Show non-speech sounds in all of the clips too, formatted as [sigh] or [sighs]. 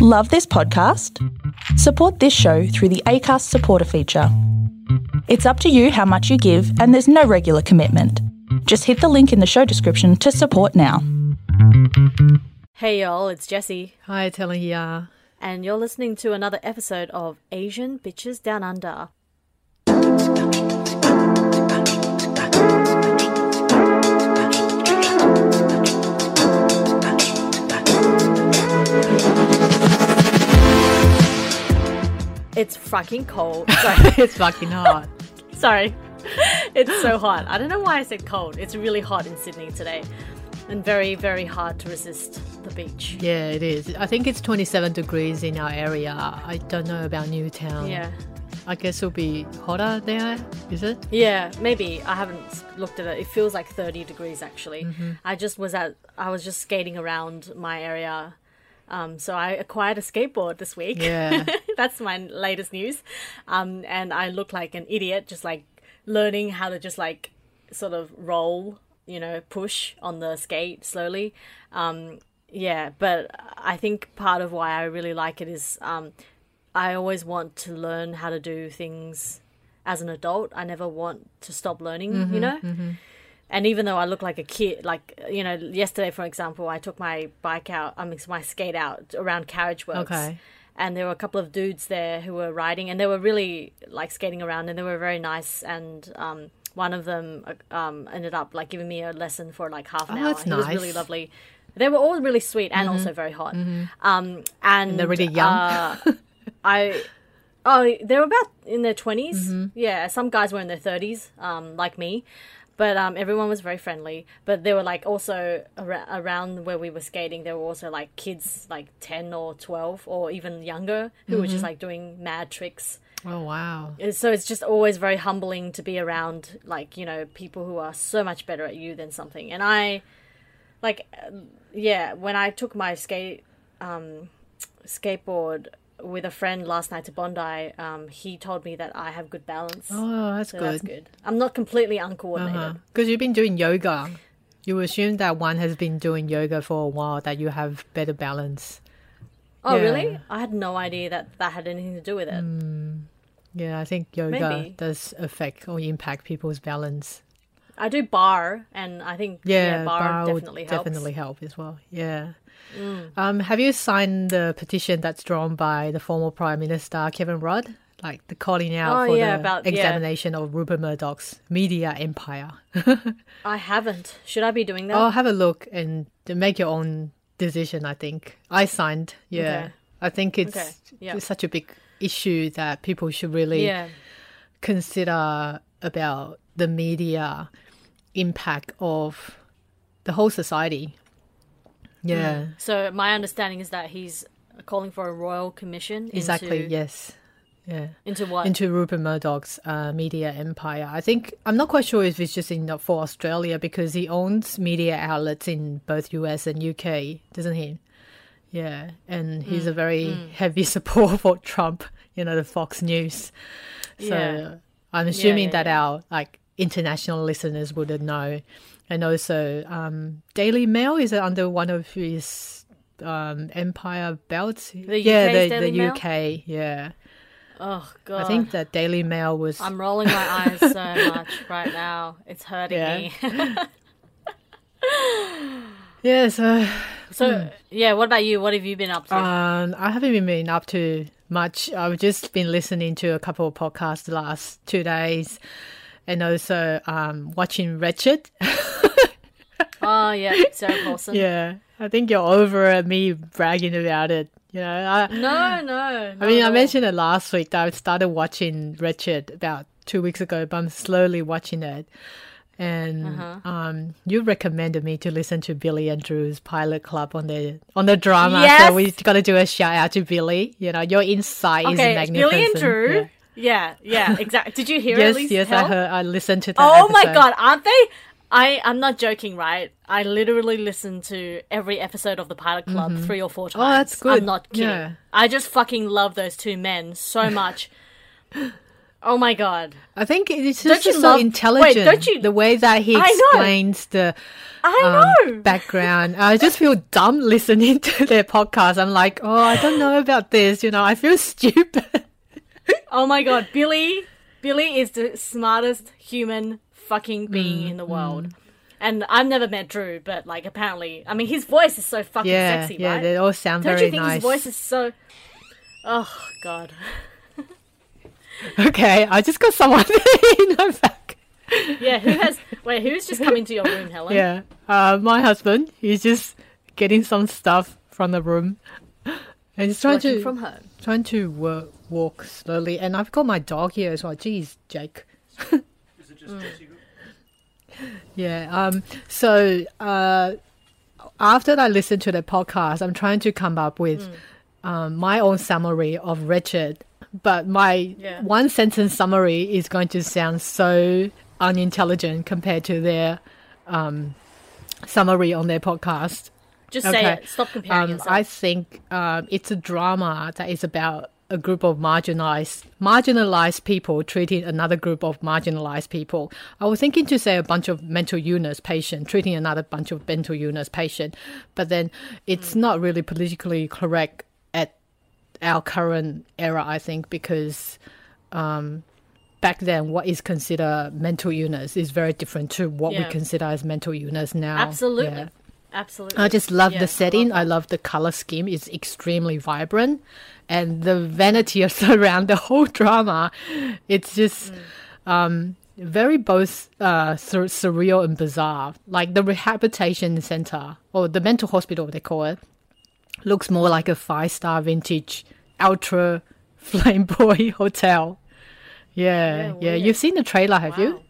Love this podcast? Support this show through the ACAST supporter feature. It's up to you how much you give, and there's no regular commitment. Just hit the link in the show description to support now. Hey y'all, it's Jessie, Hi, Telling ya. and you're listening to another episode of Asian Bitches Down Under. It's fucking cold. [laughs] Sorry. it's fucking hot. [laughs] Sorry. It's so hot. I don't know why I said cold. It's really hot in Sydney today. And very, very hard to resist the beach. Yeah, it is. I think it's 27 degrees in our area. I don't know about Newtown. Yeah. I guess it'll be hotter there, is it? Yeah, maybe. I haven't looked at it. It feels like 30 degrees actually. Mm-hmm. I just was at I was just skating around my area. Um, so I acquired a skateboard this week. Yeah. [laughs] That's my latest news. Um, and I look like an idiot just like learning how to just like sort of roll, you know, push on the skate slowly. Um, yeah, but I think part of why I really like it is um, I always want to learn how to do things as an adult. I never want to stop learning, you know? And even though I look like a kid, like, you know, yesterday, for example, I took my bike out, I mean, my skate out around Carriage Works. Okay. And there were a couple of dudes there who were riding, and they were really like skating around, and they were very nice. And um, one of them uh, um, ended up like giving me a lesson for like half an Oh, hour. that's He was really lovely. They were all really sweet and also very hot. Um, and, they're really young. uh, I oh they were about in their 20s Yeah, some guys were in their thirties, um, like me. But um, everyone was very friendly. But there were like also ar- around where we were skating, there were also like kids like ten or twelve or even younger who were just like doing mad tricks. Oh, wow. So it's just always very humbling to be around like you know people who are so much better at you than something. And I like uh, yeah, when I took my skate um, skateboard with a friend last night to Bondi, um, he told me that I have good balance. Oh, that's so good. that's good. I'm not completely uncoordinated. Because Uh-huh. you've been doing yoga. You assume that one has been doing yoga for a while, that you have better balance. Oh, Yeah. really? I had no idea that that had anything to do with it. Yeah, I think yoga Maybe. does affect or impact people's balance. I do bar, and I think Yeah, yeah, bar, would definitely helps. Mm. definitely help as well. Yeah. Um, have you signed the petition that's drawn by the former Prime Minister Kevin Rudd, like the calling out Oh, for yeah, the about- yeah. examination of Rupert Murdoch's media empire? [laughs] I haven't. Should I be doing that? Oh, have a look and make your own decision. I think I signed. Yeah, Okay. I think it's, Okay, yeah. it's such a big issue that people should really yeah. consider about the media impact of the whole society. Yeah, So my understanding is that he's calling for a royal commission. exactly. Into, Yes. Yeah. Into what? Into Rupert Murdoch's uh, media empire. I think I'm not quite sure if it's just in for Australia because he owns media outlets in both US and UK, doesn't he? Yeah, and he's Mm, a very heavy [laughs] supporter for Trump. You know, the Fox News. So Yeah. I'm assuming yeah, that yeah. our like international listeners wouldn't know, and also um, Daily Mail is under one of his um, empire belts. The yeah, UK's the, the Mail? UK. Yeah. oh god. I think that Daily Mail was. I'm rolling my eyes so [laughs] much right now. It's hurting Yeah. me. [laughs] [laughs] yeah, so so yeah, what about you? What have you been up to? um, I haven't been up to much. I've just been listening to a couple of podcasts the last two days, and also um, watching Ratched. [laughs] oh yeah, Sarah Paulson. yeah, I think you're over me bragging about it. You know, I, No, no. I mean, I mentioned it last week that I started watching Ratched about two weeks ago, but I'm slowly watching it. And Uh-huh. um, you recommended me to listen to Billy and Drew's Pilot Club on the on the drama, Yes! so we've got to do a shout out to Billy. You know, your insight all. is magnificent. Billy and Drew. Yeah. Yeah, yeah, [laughs] exactly. Did you hear Yes, yes, I heard. I listened to that. Oh my god, aren't they? I I'm not joking, right? I literally listened to every episode of the Pilot Club three or four times. Oh, that's good. I'm not kidding. Yeah. I just fucking love those two men so [laughs] much. Oh my god. I think it's Don't just you so love- wait, intelligent. don't you- The way that he I explains the I um, know. background. I just feel dumb [laughs] listening to their podcast. I'm like, oh, I don't know about this. You know, I feel stupid. Oh my god, Billy Billy is the smartest human fucking being Mm, in the world. And I've never met Drew, but like apparently I mean his voice is so fucking yeah, sexy, yeah, right? they all sound Don't very you think nice. his voice is so Oh god. Okay, I just got someone [laughs] in my back. Yeah, who has wait, who's just come into your room, Helen? Yeah, uh, my husband. He's just getting some stuff from the room, and he's trying Working to from home. trying to work, walk slowly. And I've got my dog here as well. Jeez, Jake. [laughs] Is it just Jesse? Yeah. Um. So, uh, after I listen to the podcast, I'm trying to come up with um, my own summary of Ratched. But my Yeah. one sentence summary is going to sound so unintelligent compared to their um, summary on their podcast. Just say it. Stop comparing Um, yourself. I think um, it's a drama that is about a group of marginalized marginalized people treating another group of marginalized people. I was thinking to say a bunch of mental illness patient treating another bunch of mental illness patient, but then it's Hmm. not really politically correct at our current era. I think because um, back then what is considered mental illness is very different to what we consider as mental illness now. Absolutely. Yeah. Absolutely. I just love Yeah, the setting. I love love the color scheme. It's extremely vibrant, and the vanity [laughs] of around the whole drama. It's just um, very both uh, sur- surreal and bizarre. Like the rehabilitation center or the mental hospital, they call it, looks more like a five star vintage ultra [laughs] flamboy [laughs] hotel. Yeah, Yeah, yeah. You've seen the trailer, have Wow. you?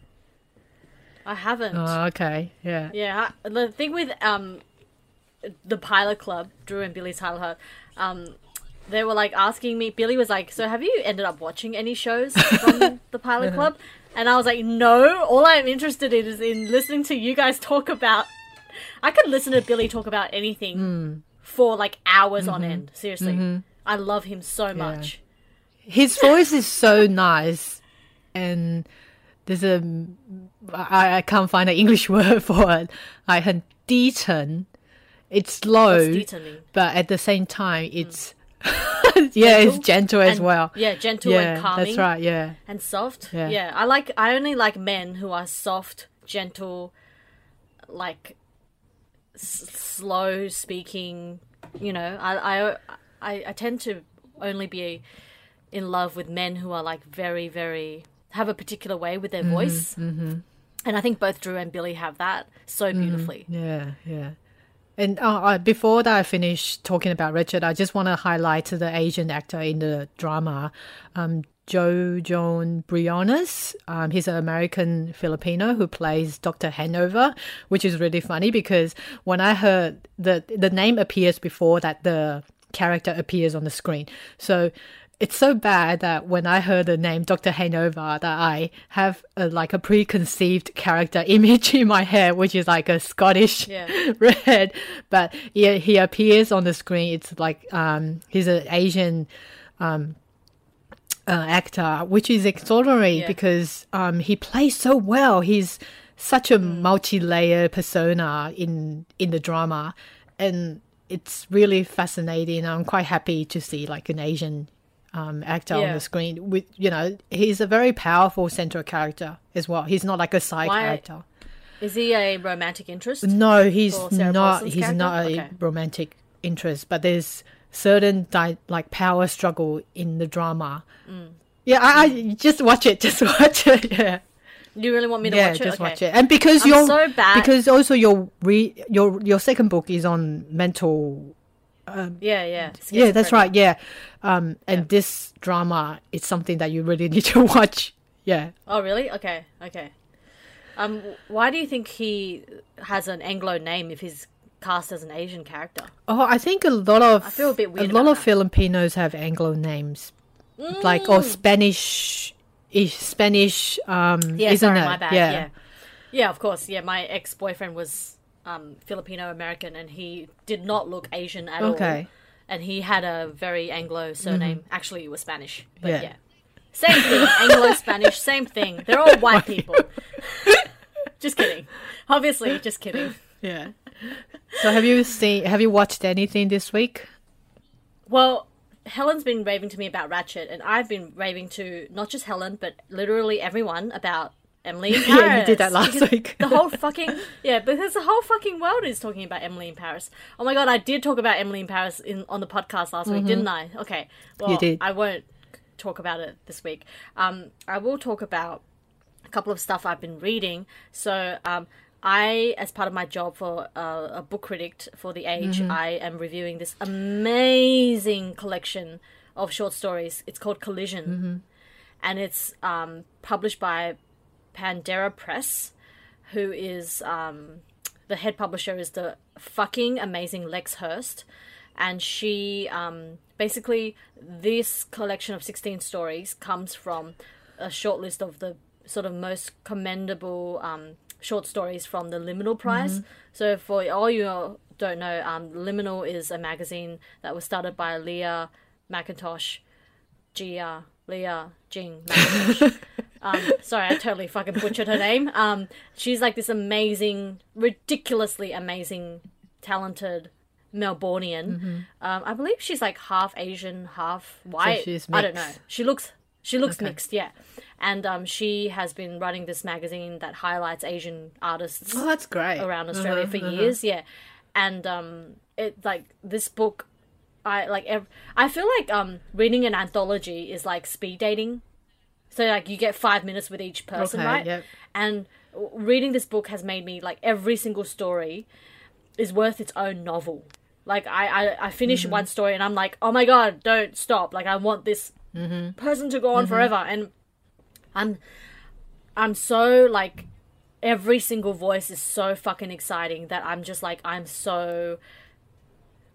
I haven't. Oh, okay. Yeah. Yeah, I- the thing with um, the Pilot Club, Drew and Billy's Pilot Club, um, they were like asking me. Billy was like, "So have you ended up watching any shows from [laughs] the Pilot Club?" And I was like, "No. All I'm interested in is in listening to you guys talk about. I could listen to Billy talk about anything for like hours on end. Seriously, I love him so much. his voice is so [laughs] nice and there's a I, I can't find an English word [laughs] for it. Like 很低沉. It's slow, What's detailling? but at the same time, it's [laughs] yeah, it's gentle as And- well. Yeah, gentle yeah, and calming. that's right. Yeah, and soft. Yeah. Yeah. I like. I only like men who are soft, gentle, like s- slow speaking. You know, I, I I I tend to only be in love with men who are like very very have a particular way with their Mm-hmm, voice. And I think both Drew and Billy have that so Mm-hmm. beautifully. yeah, yeah. And uh, uh, before that, I finish talking about Ratched. I just want to highlight the Asian actor in the drama, um, Jon Jon Briones. Um, he's an American Filipino who plays Dr. Hanover, which is really funny because when I heard the the name appears before that the character appears on the screen. So it's so bad that when I heard the name Dr. Hanover, that I have a, like a preconceived character [laughs] image in my head, which is like a Scottish Yeah. [laughs] red. But he, he appears on the screen. It's like um, he's an Asian um, uh, actor, which is extraordinary Yeah. because um, he plays so well. He's such a Mm. multi-layer persona in in the drama, and it's really fascinating. I'm quite happy to see like an Asian um, actor on the screen. With you know, he's a very powerful central character as well. He's not like a side Why- character. Is he a romantic interest? No, he's not. Paulson's He's character? not a Okay. romantic interest, but there's certain di- like power struggle in the drama. Mm. Yeah, I, I just watch it. [laughs] Just watch it. Yeah, You really want me to yeah, watch it? just okay. watch it. And because I'm you're so bad- because also your re your your second book is on mental. Yeah, yeah. Yeah, that's right. Yeah, um, and this drama is something that you really [laughs] need to watch. Yeah. Oh, really? Okay, okay. Um, why do you think he has an Anglo name if he's cast as an Asian character? Oh, I think a lot of I feel a bit weird A lot of that. Filipinos have Anglo names, like or Spanish, ish Spanish. Um, Yeah, isn't sorry, it? my bad. Yeah. Yeah. yeah, of course. Yeah, my ex boyfriend was um, Filipino American, and he did not look Asian at all. Okay. Mm-hmm. And he had a very Anglo surname. Actually, it was Spanish, but Yeah. yeah. Same thing. Anglo Spanish, same thing. They're all white [laughs] people. just kidding. Obviously, just kidding. Yeah. So have you seen? Have you watched anything this week? Well, Helen's been raving to me about Ratched, and I've been raving to not just Helen, but literally everyone about Emily in Paris. [laughs] Yeah, you did that last week. the whole [laughs] fucking yeah, because the whole fucking world is talking about Emily in Paris. Oh my god, I did talk about Emily in Paris in on the podcast last week, didn't I? Okay, well, Mm-hmm. You did. I won't talk about it this week. Um, I will talk about a couple of stuff I've been reading. So, um, I, as part of my job for uh, a book critic for The Age, I am reviewing this amazing collection of short stories. It's called Collision, and it's um, published by Pantera Press, who is um, the head publisher is the fucking amazing Lex Hirst, and she um, basically this collection of sixteen stories comes from a short list of the sort of most commendable um, short stories from the Liminal Prize. So for all you don't know, um, Liminal is a magazine that was started by Leah McIntosh, Gia, Leah Jing [laughs] McIntosh. Um, sorry, I totally fucking butchered her name. Um, she's like this amazing, ridiculously amazing, talented Melbourneian. Um, I believe she's like half Asian, half white. she's I don't know. She looks she looks Okay. mixed, yeah. And um, she has been running this magazine that highlights Asian artists Oh, that's great. around Australia Uh-huh, for uh-huh. years, yeah. And um, it like this book, I like. Ev- I feel like um, reading an anthology is like speed dating. So like you get five minutes with each person, Okay, right? yep. And reading this book has made me like every single story is worth its own novel. Like I, I, I finish Mm-hmm. one story and I'm like, oh my god, don't stop! Like I want this Mm-hmm. person to go on forever, and I'm, I'm so like, every single voice is so fucking exciting that I'm just like I'm so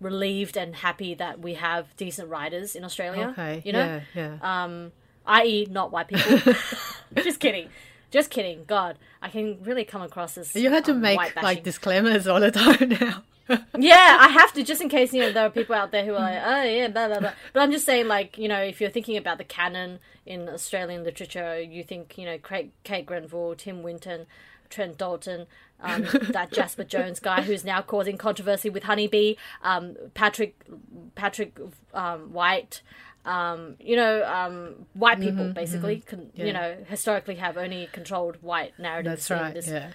relieved and happy that we have decent writers in Australia. Okay. you know, Yeah. Yeah. um, i.e., not white people. [laughs] just kidding, just kidding. God, I can really come across as you had to um, make like disclaimers all the time [laughs] now. Yeah, I have to just in case you know there are people out there who are like, oh yeah, blah blah blah. But I'm just saying, like you know, if you're thinking about the canon in Australian literature, you think you know Kate, Kate Grenville, Tim Winton, Trent Dalton, um, [laughs] that Jasper Jones guy who's now causing controversy with Honeybee, um, Patrick Patrick um, White. Um, you know, um, white people basically, con- you know, historically have only controlled white narratives. That's in right. this Yeah.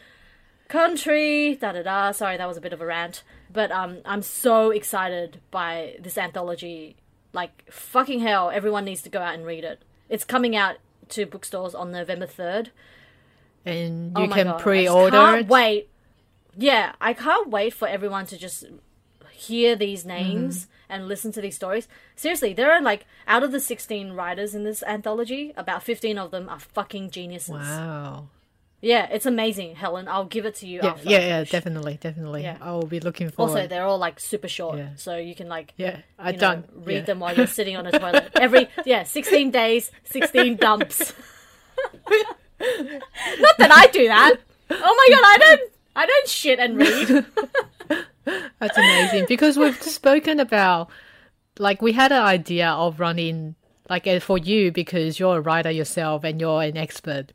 country da da da sorry that was a bit of a rant but um i'm so excited by this anthology like fucking hell everyone needs to go out and read it it's coming out to bookstores on november 3rd And Oh you my can God, pre-order can't it. wait yeah i can't wait for everyone to just hear these names Mm-hmm. And listen to these stories seriously there are like out of the 16 writers in this anthology about 15 of them are fucking geniuses Wow. yeah it's amazing helen i'll give it to you Yeah. after Yeah. Yeah. Definitely. Definitely. Yeah. I will be looking forward. Also, they're all like super short, Yeah. so you can like yeah. I know, don't read yeah. them while you're sitting on a toilet. [laughs] Every yeah, sixteen days, sixteen [laughs] dumps. [laughs] Not that I do that. Oh my god, I don't. I don't shit and read. [laughs] That's amazing because we've spoken about like we had an idea of running like uh, for you because you're a writer yourself and you're an expert.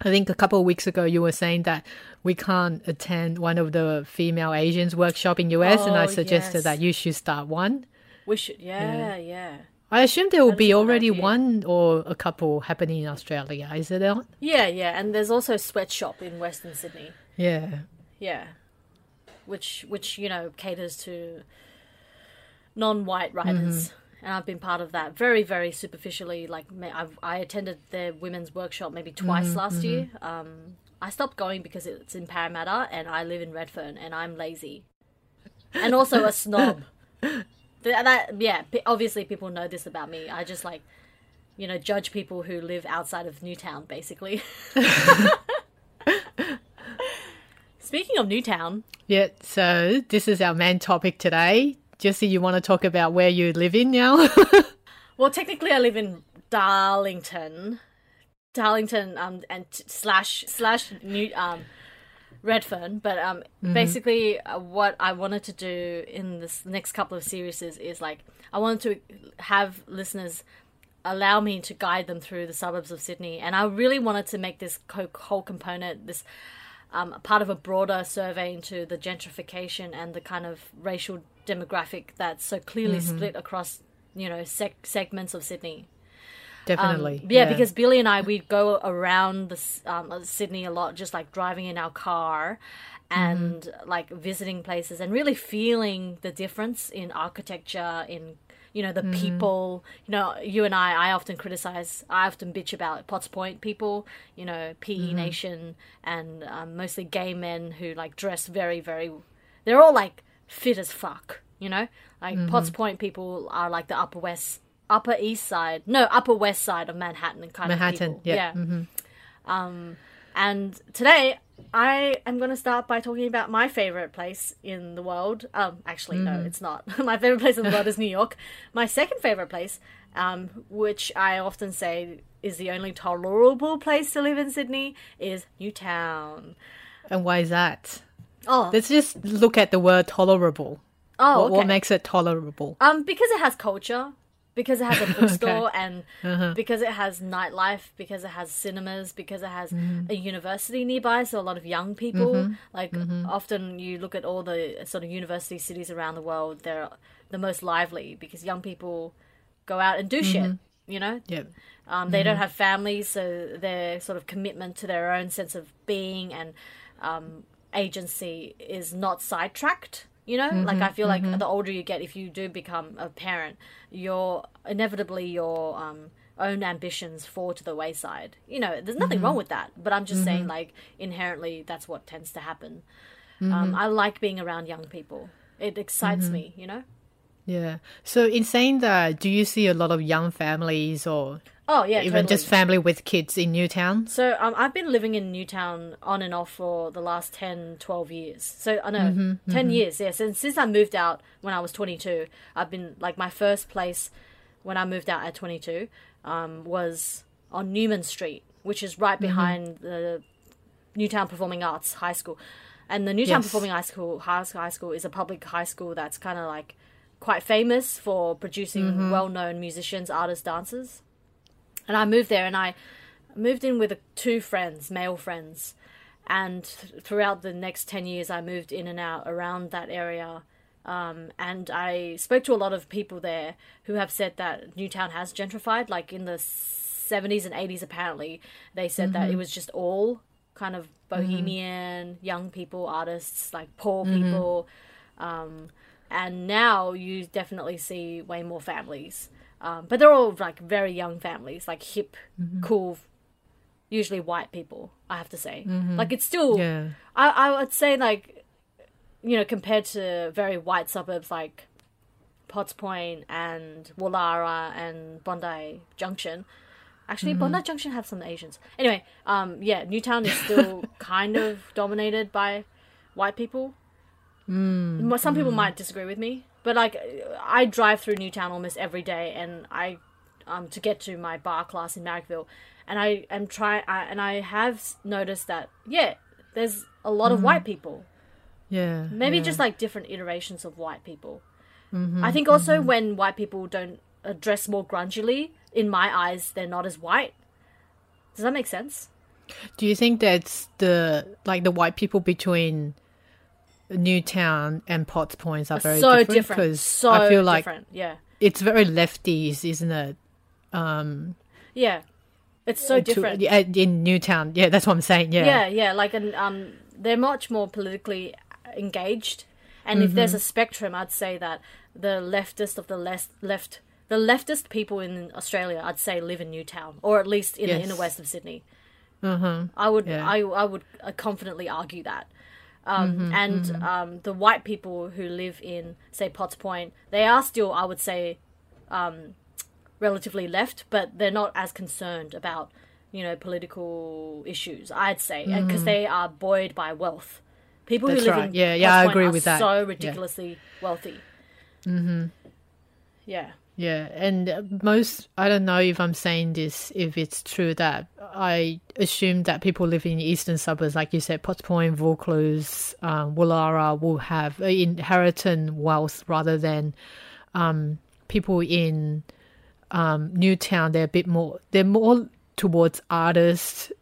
I think a couple of weeks ago you were saying that we can't attend one of the female Asians workshop in US and I Oh, suggested yes. that you should start one. We should. Yeah, yeah, I assume there will be already one or a couple happening in Australia. Is it not? yeah, yeah. And there's also a sweatshop in Western Sydney. Yeah. Yeah, which which you know caters to non-white writers, mm-hmm. and I've been part of that very very superficially. Like I've, I attended their women's workshop maybe mm-hmm, twice last mm-hmm. year. Um, I stopped going because it's in Parramatta, and I live in Redfern, and I'm lazy, and also a snob. [laughs] That yeah, obviously people know this about me. I just like. You know, judge people who live outside of Newtown, basically. [laughs] [laughs] Speaking of Newtown, Yeah, so this is our main topic today. Jesse, you want to talk about where you live in now? [laughs] Well, technically, I live in Darlington, Darlington, um, and t- slash slash New um, Redfern. But um, basically, uh, what I wanted to do in this next couple of series is, is like I wanted to have listeners allow me to guide them through the suburbs of Sydney. And I really wanted to make this co- whole component this um, part of a broader survey into the gentrification and the kind of racial demographic that's so clearly split across you know sec- segments of Sydney. Um, Definitely. yeah, because Billy and I we'd go around the um, uh, Sydney a lot, just like driving in our car and Mm-hmm. like visiting places and really feeling the difference in architecture, in you know the Mm-hmm. people. You know, you and I, I often criticize, I often bitch about Potts Point people. You know, PE Mm-hmm. Nation and um, mostly gay men who like dress very, very. They're all like fit as fuck. You know, like Mm-hmm. Potts Point people are like the Upper West. Upper East Side, no, Upper West Side of Manhattan, kind Manhattan, of people. yeah. Mm-hmm. Um, and today I am going to start by talking about my favorite place in the world. Um, actually, no, Mm-hmm. it's not. [laughs] my favorite place in the world is New York. My second favorite place, um, which I often say is the only tolerable place to live in Sydney, is Newtown. And why is that? Oh, Let's just look at the word tolerable. oh, what, okay. what makes it tolerable? Um, because it has culture, because it has a [laughs] bookstore, and Uh-huh. because it has nightlife, because it has cinemas, because it has Mm-hmm. a university nearby, so a lot of young people. Like Mm-hmm. often you look at all the sort of university cities around the world, they're the most lively because young people go out and do shit. You know, Yeah. um, they don't have families, so their sort of commitment to their own sense of being and um, agency is not sidetracked. You know, like I mm-hmm, feel like mm-hmm. the older you get, if you do become a parent, your inevitably your um, own ambitions fall to the wayside. You know, there's nothing wrong mm-hmm. with that, but I'm just saying, like inherently, that's what tends to happen. Um, I like being around young people. It excites me. You know. Yeah. So in saying that, do you see a lot of young families or Oh yeah, even totally. just family with kids in Newtown? So um, I've been living in Newtown on and off for the last 10, 12 years. So I know, 10 years, yeah. Since, since I moved out when I was 22, I've been, like, my first place when I moved out at 22 um, was on Newman Street, which is right behind the Newtown Performing Arts High School. And the Newtown Yes. Performing High School, high high school is a public high school that's kind of like quite famous for producing well-known musicians, artists, dancers. And I moved there, and I moved in with two friends, male friends, and throughout the next ten years, I moved in and out around that area. Um, and I spoke to a lot of people there who have said that Newtown has gentrified. Like in the seventies and eighties, apparently they said that it was just all kind of bohemian young people, artists, like poor people. Um, and now you definitely see way more families. Um, but they're all like very young families, like hip, cool, usually white people. I have to say, like it's still. Yeah. I I would say like, you know, compared to very white suburbs like Potts Point and Woollahra and Bondi Junction. Actually, Bondi Junction have some Asians. Anyway, um, yeah, Newtown is still [laughs] kind of dominated by white people. Mm. Some people might disagree with me, but like, I drive through Newtown almost every day, and I, um, to get to my bar class in Marrickville, and I am trying, and I have noticed that yeah, there's a lot of white people. Yeah. Maybe yeah. just like different iterations of white people. I think also when white people don't uh, dress more grungily, in my eyes, they're not as white. Does that make sense? Do you think that's the like the white people between Newtown and Potts Points are very so different? different. 'Cause So I feel like different. Yeah. it's very lefties, isn't it? Um, Yeah. It's so to- different. yeah, in Newtown. Yeah, that's what I'm saying. Yeah. yeah yeah like and um they're much more politically engaged and if Mm-hmm. there's a spectrum i'd say that the leftist of the left left the leftist people in australia i'd say live in newtown or at least in the inner west of sydney Uh-huh. i would Yeah. I, I would uh, confidently argue that um, and um, the white people who live in say potts point they are still i would say um, relatively left but they're not as concerned about you know political issues i'd say because they are buoyed by wealth people That's who live right. in Yeah, yeah, Potts I Point agree are with that. so Yeah. ridiculously wealthy mm-hmm. yeah Yeah, and uh, most I don't know if I'm saying this if it's true that I assume that people living in eastern suburbs, like you said, Potts Point, Vaucluse, um, Woollahra, will have uh, inherent wealth rather than um, people in um, Newtown, they're a bit more. They're more towards artist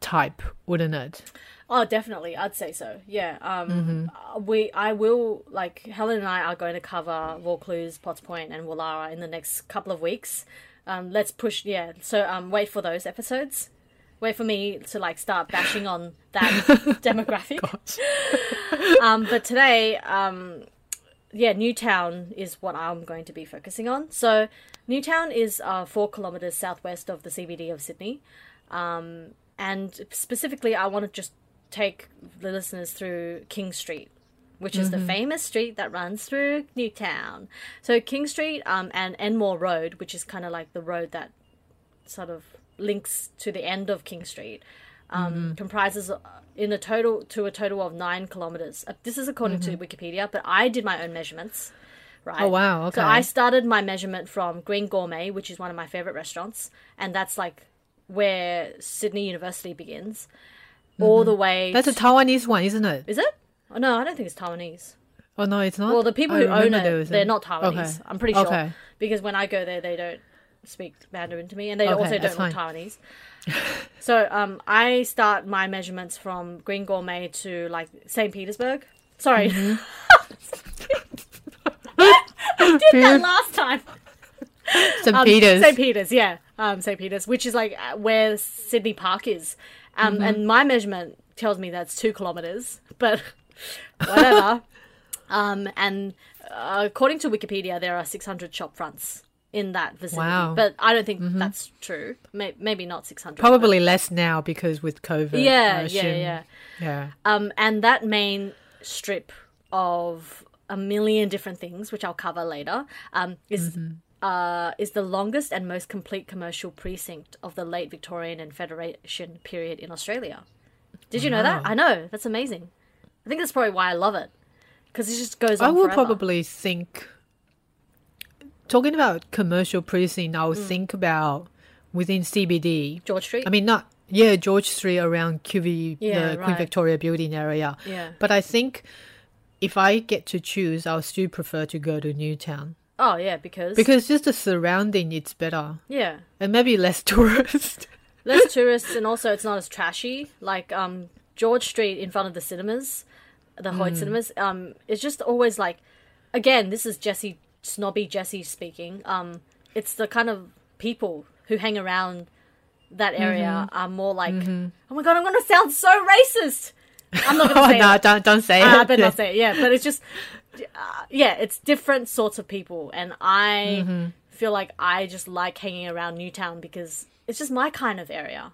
type, wouldn't it? Oh, definitely. I'd say so. Yeah. Um, uh, we, I will like Helen and I are going to cover Vaucluse, Potts Point, and Woollahra in the next couple of weeks. Um, let's push. Yeah. So um, wait for those episodes. Wait for me to like start bashing on that [laughs] demographic. [laughs] um, but today, um, yeah, Newtown is what I'm going to be focusing on. So Newtown is uh, four kilometers southwest of the CBD of Sydney. Um, and specifically, I want to just take the listeners through King Street, which is the famous street that runs through Newtown. So King Street um, and Enmore Road, which is kind of like the road that sort of links to the end of King Street, um, comprises uh, in a total to a total of nine kilometers. Uh, This is according to Wikipedia, but I did my own measurements. Right. Oh, wow, Okay. So. I started my measurement from Green Gourmet, which is one of my favorite restaurants, and that's like where Sydney University begins, all the way. That's a Taiwanese one, isn't it? is it? Oh, no, I don't think it's Taiwanese. Oh no, it's not. Well, the people I who own it, was a- they're not Taiwanese. Okay. I'm pretty sure Okay. because when I go there, they don't speak Mandarin to me, and they Okay, also don't look fine. Taiwanese. [laughs] so um, I start my measurements from Green Gourmet to like St. Petersburg. Sorry, [laughs] I did that last time. St. Um, Peter's. St. Peter's, yeah, um, St. Peter's, which is like uh, where Sydney Park is, um, Mm-hmm. and my measurement tells me that's two kilometers, but [laughs] whatever. [laughs] um, and uh, according to Wikipedia, there are 600 shop fronts in that vicinity, Wow. Mm-hmm. but I don't think that's true. May- maybe not 600. Probably less now because with COVID. Yeah, yeah, yeah. yeah. Um, and that main strip of a million different things, which I'll cover later, um, is uh, is the longest and most complete commercial precinct of the late Victorian and Federation period in Australia. Did you know that? I know that's amazing. I think that's probably why I love it because it just goes on. I would probably think. Talking about commercial precinct, I would Mm. think about within CBD. George Street. I mean, not yeah, George Street around QV, Yeah, the Queen. Victoria building area. Yeah. But I think if I get to choose, I'll still prefer to go to Newtown oh yeah, because because just the surrounding it's better yeah, and maybe less [laughs] tourists. less tourists and also it's not as trashy. Like um George Street in front of the cinemas, the Hoyt cinemas, um, it's just always like again, this is Jesse snobby Jesse speaking. Um it's the kind of people who hang around that area are more like Oh my god, I'm gonna sound so racist. I'm not gonna [laughs] oh say no, that. don't don't say Uh, I it. better not say it. Yeah, but it's just, uh, yeah, it's different sorts of people, and I Mm-hmm. feel like I just like hanging around Newtown because it's just my kind of area.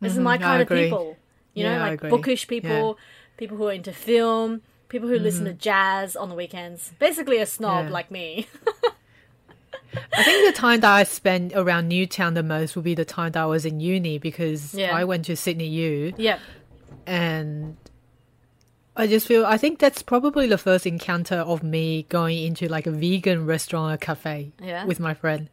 This is my kind of people. You Yeah, know, like bookish people, people who are into film, people who listen to jazz on the weekends. Basically, a snob Mm-hmm. Yeah. like me. [laughs] I think the time that I spent around Newtown the most would be the time that I was in uni because Yeah. I went to Sydney U yeah, and I just feel I think that's probably the first encounter of me going into like a vegan restaurant or cafe Yeah? with my friend.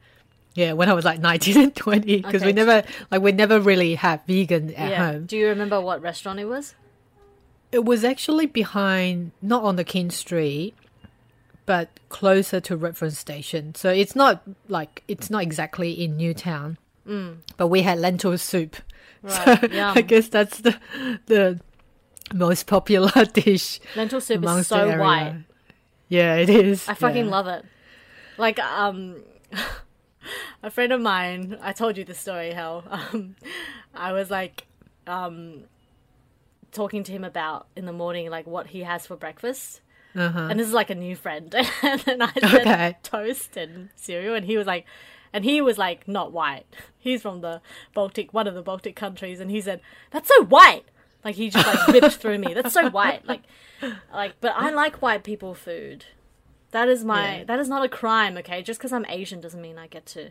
Yeah, when I was like [laughs] 19 and 20 because we never like we never really had vegan at yeah. home. Do you remember what restaurant it was? It was actually behind not on the King Street but closer to Redfern Station. So it's not like it's not exactly in Newtown. Mm. But we had lentil soup. [laughs] Right, So yum. I guess that's the the most popular [laughs] dish Lentil soup is so area. white. Yeah, it is. I fucking yeah. love it. Like, um, [laughs] a friend of mine, I told you the story, how, [laughs] um, I was like, um, talking to him about in the morning, like what he has for breakfast. Uh-huh. And this is like a new friend. and then I said Okay. toast and cereal, and he was like, and he was like, not white. He's from the Baltic, one of the Baltic countries, and he said, that's so white. Like he just like ripped through me. That's so white. [laughs] Like, like, but I like white people food. That is my. Yeah. That is not a crime. Okay, just because I'm Asian doesn't mean I get to.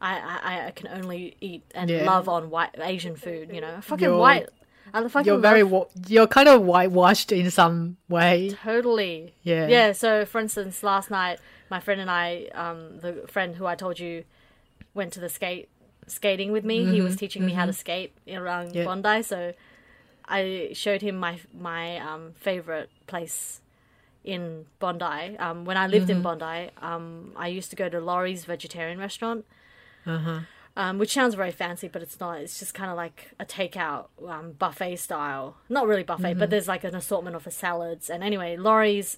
I, I I can only eat and Yeah. love on white Asian food. You know, fucking You're- white. I fucking You're very wa- you're kind of whitewashed in some way. Totally. Yeah. Yeah. So, for instance, last night, my friend and I, um, the friend who I told you went to the skate skating with me. He was teaching me how to skate around Mm-hmm. Yeah. Bondi. So, I showed him my my um, favorite place in Bondi. Um, when I lived in Bondi, um, I used to go to Laurie's vegetarian restaurant. Um, which sounds very fancy, but it's not. It's just kind of like a takeout um, buffet style. Not really buffet, but there's like an assortment of salads. And anyway, Laurie's,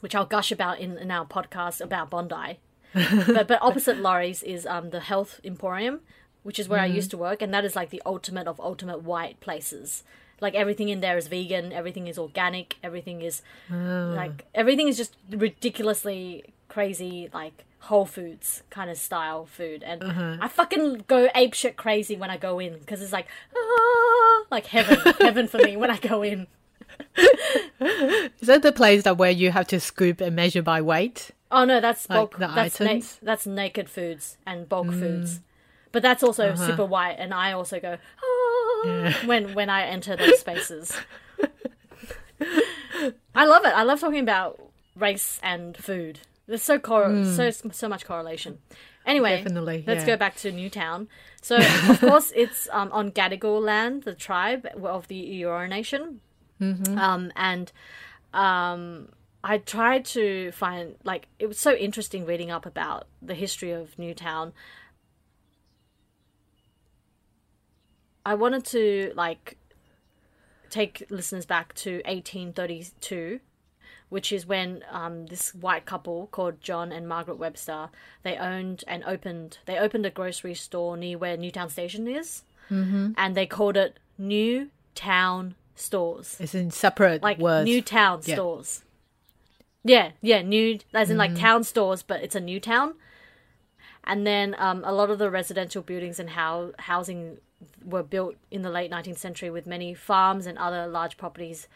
which I'll gush about in, in our podcast about Bondi. [laughs] but but opposite Laurie's is um, the Health Emporium, which is where I mm. used to work, and that is like the ultimate of ultimate white places. Like everything in there is vegan, everything is organic, everything is oh. like everything is just ridiculously crazy, like Whole Foods kind of style food, and uh-huh. I fucking go ape shit crazy when I go in because it's like ah, like heaven, [laughs] heaven for me when I go in. [laughs] Is that the place that where you have to scoop and measure by weight? Oh no, that's bulk. that's na- that's naked foods and bulk foods, mm. But that's also super white, and I also go ah, when when I enter those spaces. I love it. I love talking about race and food. There's so cor- so so much correlation. Anyway, Definitely, let's go back to Newtown. So of course it's um, on Gadigal land, the tribe of the Eora Nation, um, and um, I tried to find like it was so interesting reading up about the history of Newtown. I wanted to like take listeners back to 1832 which is when um, this white couple called John and Margaret Webster they owned and opened they opened a grocery store near where Newtown Station is, mm-hmm. and they called it New Town Stores, It's in separate like words. New Town Yeah. Stores. Yeah, yeah, new as in Mm-hmm. like town stores, but it's a new town. And then um, a lot of the residential buildings and how housing were built in the late 19th century, with many farms and other large properties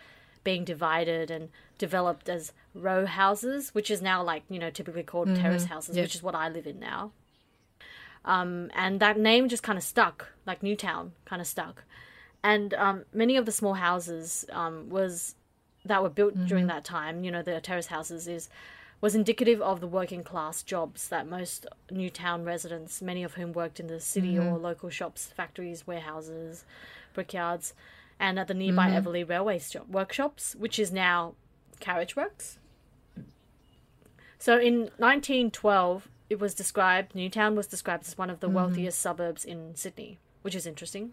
being divided and developed as row houses, which is now like you know typically called terrace houses, which is what I live in now. Um, and that name just kind of stuck, like Newtown, kind of stuck. And um, many of the small houses um, was that were built during that time, you know, the terrace houses, is was indicative of the working class jobs that most Newtown residents, many of whom worked in the city or mm-hmm. local shops, factories, warehouses, brickyards, and at the nearby mm-hmm. Eveleigh Railway shop, workshops, which is now Carriage Works. So in 1912, it was described, Newtown was described as one of the mm-hmm. wealthiest suburbs in Sydney, which is interesting.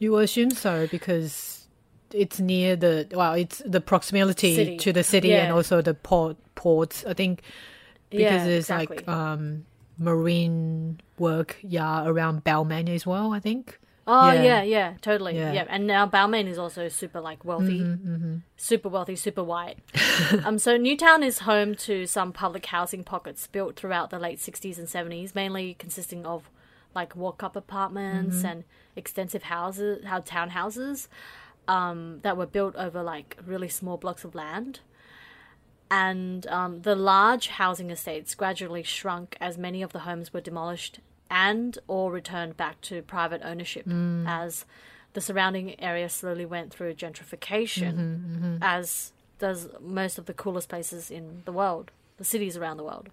You assume so because it's near the well, it's the proximity City. to the city and also the port ports. I think because Yeah, there's exactly. like um marine work yeah around Balmain as well. I think. Oh Yeah. yeah, yeah, totally. Yeah. Yeah. and now Balmain is also super like wealthy, super wealthy, super white. [laughs] um, so Newtown is home to some public housing pockets built throughout the late '60s and '70s, mainly consisting of like walk-up apartments and extensive houses, how townhouses um, that were built over like really small blocks of land. And um, the large housing estates gradually shrunk as many of the homes were demolished and or returned back to private ownership as the surrounding area slowly went through gentrification, as does most of the coolest places in the world, the cities around the world.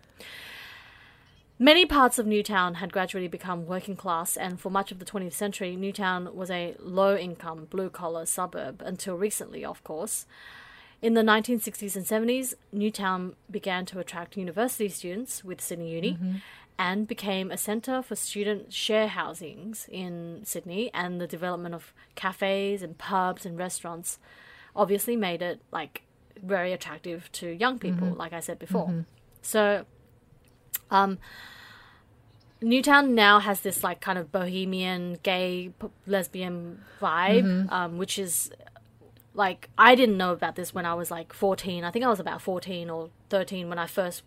Many parts of Newtown had gradually become working class, and for much of the 20th century, Newtown was a low income, blue collar suburb until recently, of course. In the 1960s and 70s, Newtown began to attract university students with Sydney Uni mm-hmm. and became a centre for student share housings in Sydney, and the development of cafes and pubs and restaurants obviously made it like very attractive to young people, mm-hmm. like I said before. Mm-hmm. So, um, Newtown now has this like kind of bohemian, gay, p- lesbian vibe, um, which is like I didn't know about this when I was like 14. I think I was about 14 or 13 when I first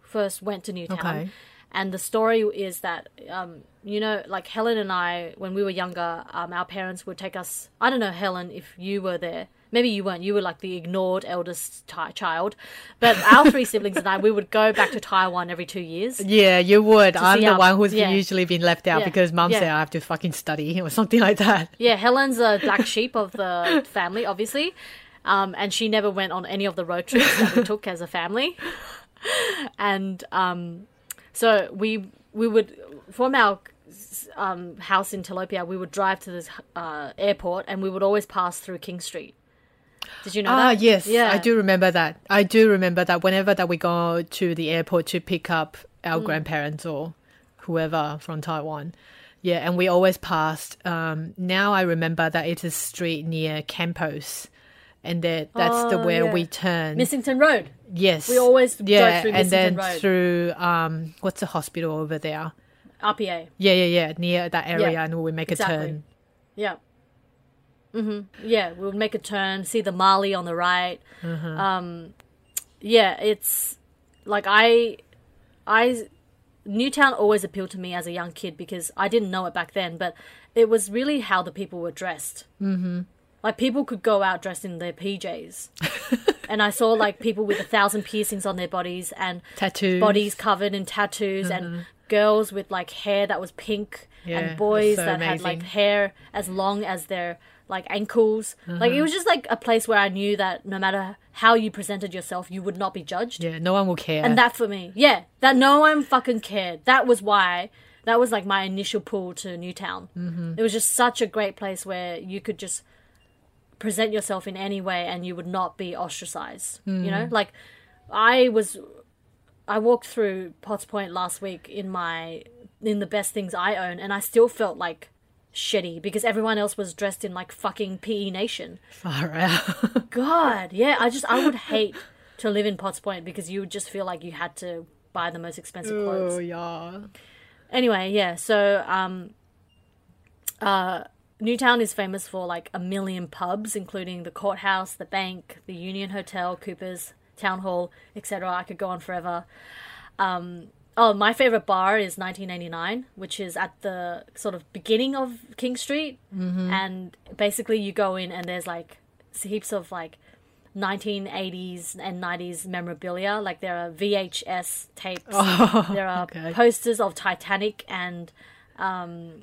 first went to Newtown. Okay. And the story is that um, you know, like Helen and I, when we were younger, um, our parents would take us. I don't know, Helen, if you were there. Maybe you weren't. You were like the ignored eldest child. But our three siblings and I, we would go back to Taiwan every two years. Yeah, you would. I'm the our- one who's yeah. usually been left out Yeah, because mum yeah. said I have to fucking study [laughs] or something like that. Yeah, Helen's a black sheep of the family, obviously. Um, and she never went on any of the road trips that we took as a family. And um, so we we would from our um, house in Telopea, we would drive to this uh, airport, and we would always pass through King Street. Did you know Ah, that? yes, Yeah. I do remember that. I do remember that whenever that we go to the airport to pick up Mm. our grandparents or whoever from Taiwan. Yeah, and we always passed. Um, now I remember that it's a street near Campos, and that that's the Oh, where yeah. we turn. Missenden Road. yes, We always yeah, through and then Road. through um, what's the hospital over there? RPA. Yeah, yeah, yeah, near that area, Yeah, and we make exactly. a turn. Yeah. Hmm Yeah, we'll make a turn, see the Mali on the right. Mm-hmm. Um, yeah, it's like I, I, Newtown always appealed to me as a young kid because I didn't know it back then, but it was really how the people were dressed. Mm-hmm. Like people could go out dressed in their PJs, [laughs] and I saw like people with a thousand piercings on their bodies and Tattoos. bodies covered in tattoos and girls with like hair that was pink Yeah, and boys so that had like hair as long as their like ankles. Like it was just like a place where i knew that no matter how you presented yourself you would not be judged. Yeah, no one will care. and that for me. Yeah that no one fucking cared. That was why that was like my initial pull to newtown. Mm-hmm. it was just such a great place where you could just present yourself in any way and you would not be ostracized you know? Like i was I walked through Potts Point last week in my in the best things I own, and I still felt like shitty because everyone else was dressed in like fucking PE Nation. Far out. [laughs] God, yeah, I just I would hate to live in Potts Point because you would just feel like you had to buy the most expensive clothes. oh yeah. Anyway, yeah, so um, uh, Newtown is famous for like a million pubs, including the courthouse, the bank, the Union Hotel, Cooper's Town Hall, etc. I could go on forever. Um, oh, my favorite bar is 1989, which is at the sort of beginning of King Street, and basically you go in and there's like heaps of like 1980s and 90s memorabilia. Like there are VHS tapes, [laughs] there are okay. posters of Titanic, and um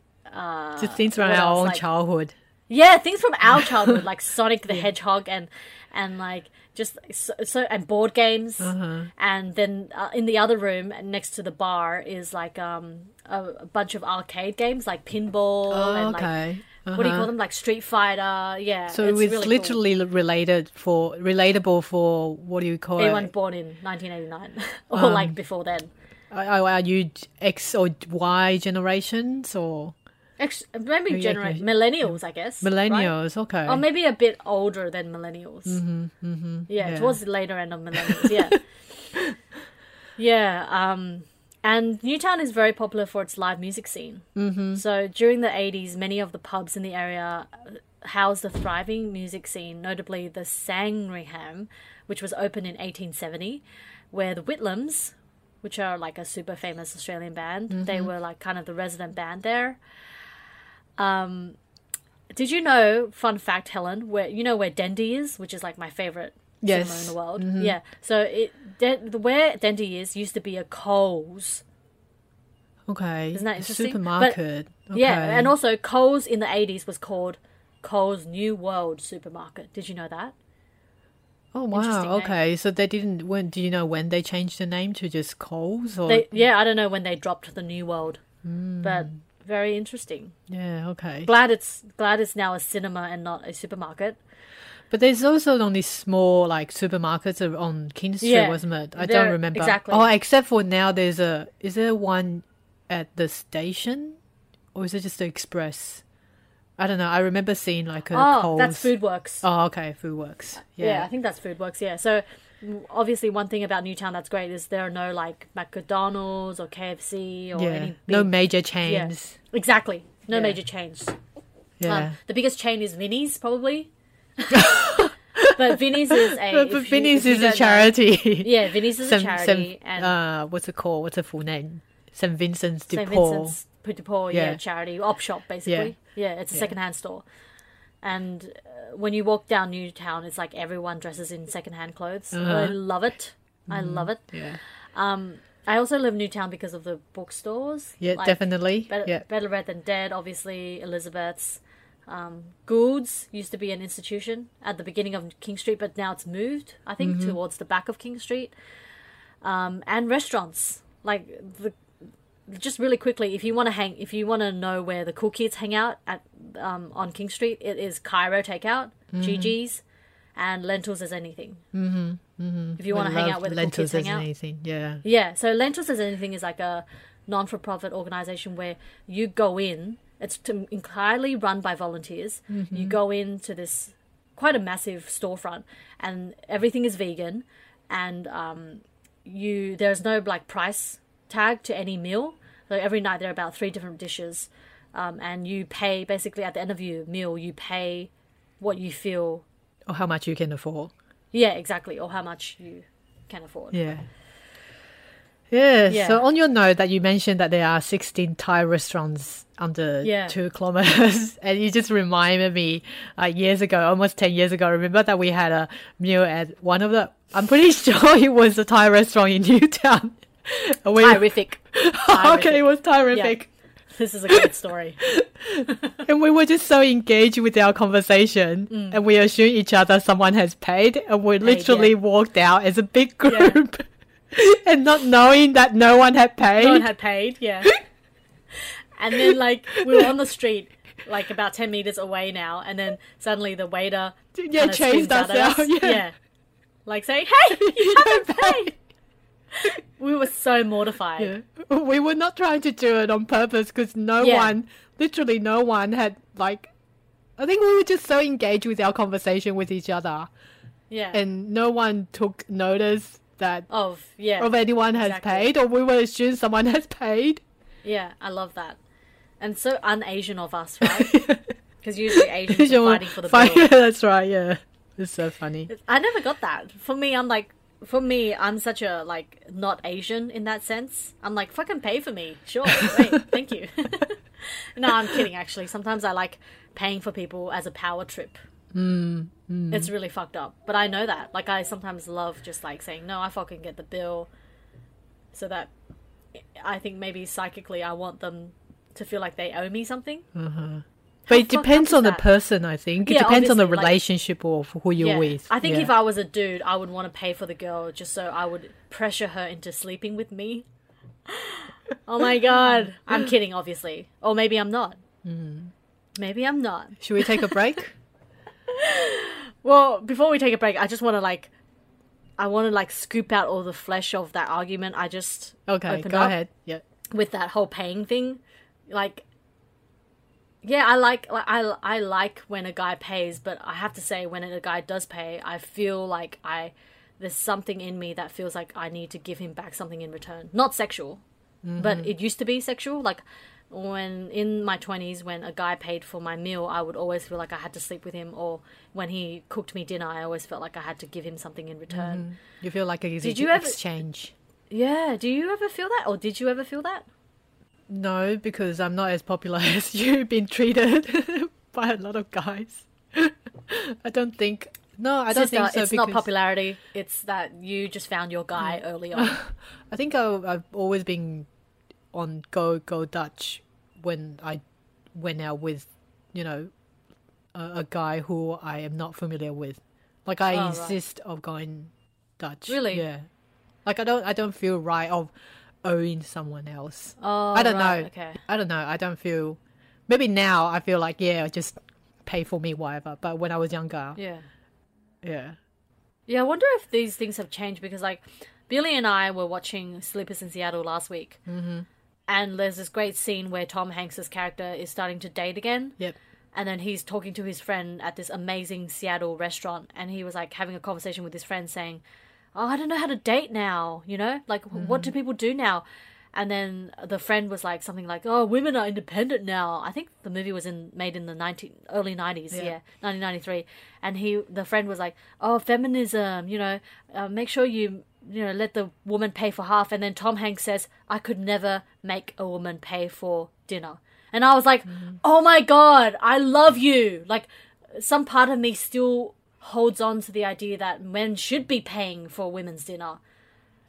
Just things from our own Like- childhood. yeah, things from our childhood, like [laughs] Sonic the Hedgehog, and and like just so, so and board games. Uh-huh. And then uh, in the other room next to the bar is like um a, a bunch of arcade games like pinball Oh, and like okay. what do you Uh-huh. call them like Street Fighter. Yeah, So it's, really cool. literally related for relatable for what do you call anyone it? born in 1989 [laughs] or Um, like before then. Are you X or Y generations or Ex- maybe yeah, millennials, I guess. right? millennials? Okay. Or maybe a bit older than millennials. Mm-hmm, mm-hmm, yeah, yeah. towards the later end of millennials. Yeah, [laughs] yeah. Um, and Newtown is very popular for its live music scene. Mm-hmm. So during the '80s, many of the pubs in the area uh, housed a thriving music scene, notably the Sandringham, which was opened in 1870, where the Whitlams, which are like a super famous Australian band, they were like kind of the resident band there. Did you know, fun fact, Helen, where you know where Dendy is, which is like my favorite cinema in the world. Yeah. So it the where Dendy is used to be a Coles. okay. Isn't that A interesting? But- Supermarket. okay. Yeah, and also Coles in the eighties was called Coles New World Supermarket. Did you know that? oh wow. Okay. So they didn't. When do you know when they changed the name to just Coles or? They, yeah, I don't know when they dropped the New World, Hmm. but very interesting. yeah. Okay. Glad it's glad it's now a cinema and not a supermarket. But there's also only small like supermarkets on King Street, Yeah, wasn't it? I don't remember. exactly. Oh, except for now, there's a. Is there one at the station, or is it just the Express? I don't know. I remember seeing like a Oh, Coles. that's Foodworks. Oh, okay, Food Works. Yeah. Yeah. I think that's Foodworks. Yeah. So obviously, one thing about Newtown that's great is there are no like McDonald's or KFC or yeah. any big, No major chains. yeah, exactly. No Yeah. major chains. Yeah. Um, the biggest chain is Vinnie's probably. [laughs] but Vinnie's is a. but but you- Vinnie's you is a don't know- charity. Yeah, Vinnie's is a charity, some, and uh, what's it called? What's the full name? St. Vincent's de St. Paul. Vincent's de Paul, yeah. Yeah. charity op shop basically. Yeah, it's a Yeah. secondhand store. And uh, when you walk down Newtown, it's like everyone dresses in secondhand clothes. I Uh-huh. love it. I love it. Yeah. Um, I also live Newtown because of the bookstores. Yeah, Like, definitely. Better, yeah. Better Read Than Dead, obviously, Elizabeth's. Um, Gould's used to be an institution at the beginning of King Street, but now it's moved, I think, Mm-hmm. towards the back of King Street. Um, and restaurants. Like, the just really quickly, if you want to hang, if you want to know where the cool kids hang out at um, on King Street, it is Cairo Takeout, Mm-hmm. Gigi's, and lentils as anything. Mm-hmm. mm-hmm. If you want to hang out where the cool lentils kids hang as out. anything. Yeah. Yeah, so Lentils as Anything is like a non for profit organization where you go in, it's to, entirely run by volunteers. You go into this quite a massive storefront, and everything is vegan, and um, you there's no like price tag to any meal. So every night there are about three different dishes, um, and you pay basically at the end of your meal, you pay what you feel. Or how much you can afford. Yeah, exactly, or how much you can afford. Yeah. Yeah. Yeah. So on your note that you mentioned that there are 16 Thai restaurants under Yeah. two kilometers, [laughs] and you just reminded me uh, years ago, almost 10 years ago, remember that we had a meal at one of the, I'm pretty [laughs] sure it was a Thai restaurant in Newtown. [laughs] We- Terrific. [laughs] okay, it was terrific. This is a good story. [laughs] And we were just so engaged with our conversation, mm. and we assumed each other someone has paid, and we literally yeah. walked out as a big group, and not knowing that no one had paid. no one had paid, yeah. And then like we were on the street, like about ten meters away now, and then suddenly the waiter Yeah, chased us out, yeah. like saying, "Hey, you haven't paid." [laughs] We were so mortified. Yeah. We were not trying to do it on purpose because no Yeah. one, literally no one had like. I think we were just so engaged with our conversation with each other, Yeah. and no one took notice that of yeah, of anyone has exactly. paid, or we were assuming someone has paid. yeah. I love that, and so un-Asian of us, right? [laughs] [laughs] Because usually Asians are fighting for the Fight- bill. That's right. Yeah, it's so funny. I never got that. For me, I'm like, for me, I'm such a like not Asian in that sense. I'm like, fucking pay for me, sure, great, thank you. [laughs] no, I'm kidding. Actually, sometimes I like paying for people as a power trip. Mm, It's really fucked up, but I know that. Like, I sometimes love just like saying, no, I fucking get the bill, so that I think maybe psychically I want them to feel like they owe me something. But it depends on the that? person. I think it Yeah, depends on the obviously, like- relationship of who you're with. I think Yeah. if I was a dude, I would want to pay for the girl just so I would pressure her into sleeping with me. [laughs] Oh my god. I'm kidding, obviously. Or maybe I'm not. Mm-hmm. Maybe I'm not. should we take a break? [laughs] Well, before we take a break, I just want to like. I want to like scoop out all the flesh of that argument I just Okay, go up ahead. Yeah. with that whole paying thing. Like, yeah, I like like, I I like when a guy pays, but I have to say when a guy does pay, I feel like I there's something in me that feels like I need to give him back something in return. Not sexual, but mm-hmm. it used to be sexual. Like when in my 20s when a guy paid for my meal i would always feel like i had to sleep with him or when he cooked me dinner i always felt like i had to give him something in return mm-hmm. You feel like a Did you ever- exchange? yeah do you ever feel that or did you ever feel that No, because I'm not as popular [laughs] as you've been treated [laughs] by a lot of guys. [laughs] I don't think. No, I don't Sister, think so. it's not popularity. It's that you just found your guy mm. early on. I think I, I've always been on go go Dutch when I went out with, you know, a, a guy who I am not familiar with. Like I Oh, right. insist of going Dutch. Really? Yeah. Like I don't I don't feel right of owing someone else. Oh, I don't right, know. Okay. I don't know. I don't feel. Maybe now I feel like yeah, just pay for me whatever. But when I was younger, Yeah. yeah, Yeah, I wonder if these things have changed because, like, Billy and I were watching Sleepless in Seattle last week. Mm-hmm. And there's this great scene where Tom Hanks's character is starting to date again. yep, And then he's talking to his friend at this amazing Seattle restaurant. And he was, like, having a conversation with his friend saying, Oh, I don't know how to date now. You know? Like, wh- what do people do now? And then the friend was like something like, "Oh, women are independent now." I think the movie was in made in the 19, early nineties, Yeah. yeah, nineteen ninety three. And he, the friend was like, "Oh, feminism, you know, uh, make sure you, you know, let the woman pay for half." And then Tom Hanks says, "I could never make a woman pay for dinner." And I was like, "Oh my god, I love you!" Like, some part of me still holds on to the idea that men should be paying for women's dinner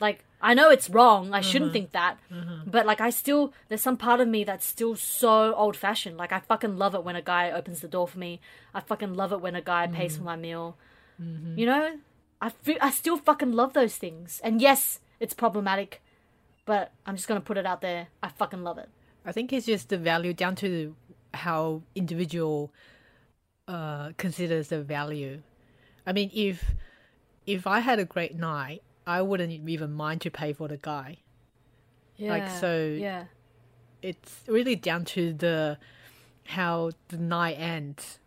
like I know it's wrong. I shouldn't mm-hmm. think that. Mm-hmm. But like I still there's some part of me that's still so old fashioned. Like I fucking love it when a guy opens the door for me. I fucking love it when a guy pays mm-hmm. for my meal. You know? I I still fucking love those things. And yes, it's problematic, but I'm just going to put it out there. I fucking love it. I think it's just the value down to how individual uh, considers the value. I mean, if if I had a great night, I wouldn't even mind to pay for the guy. Yeah. Like, so- Yeah. It's really down to the how the night ends.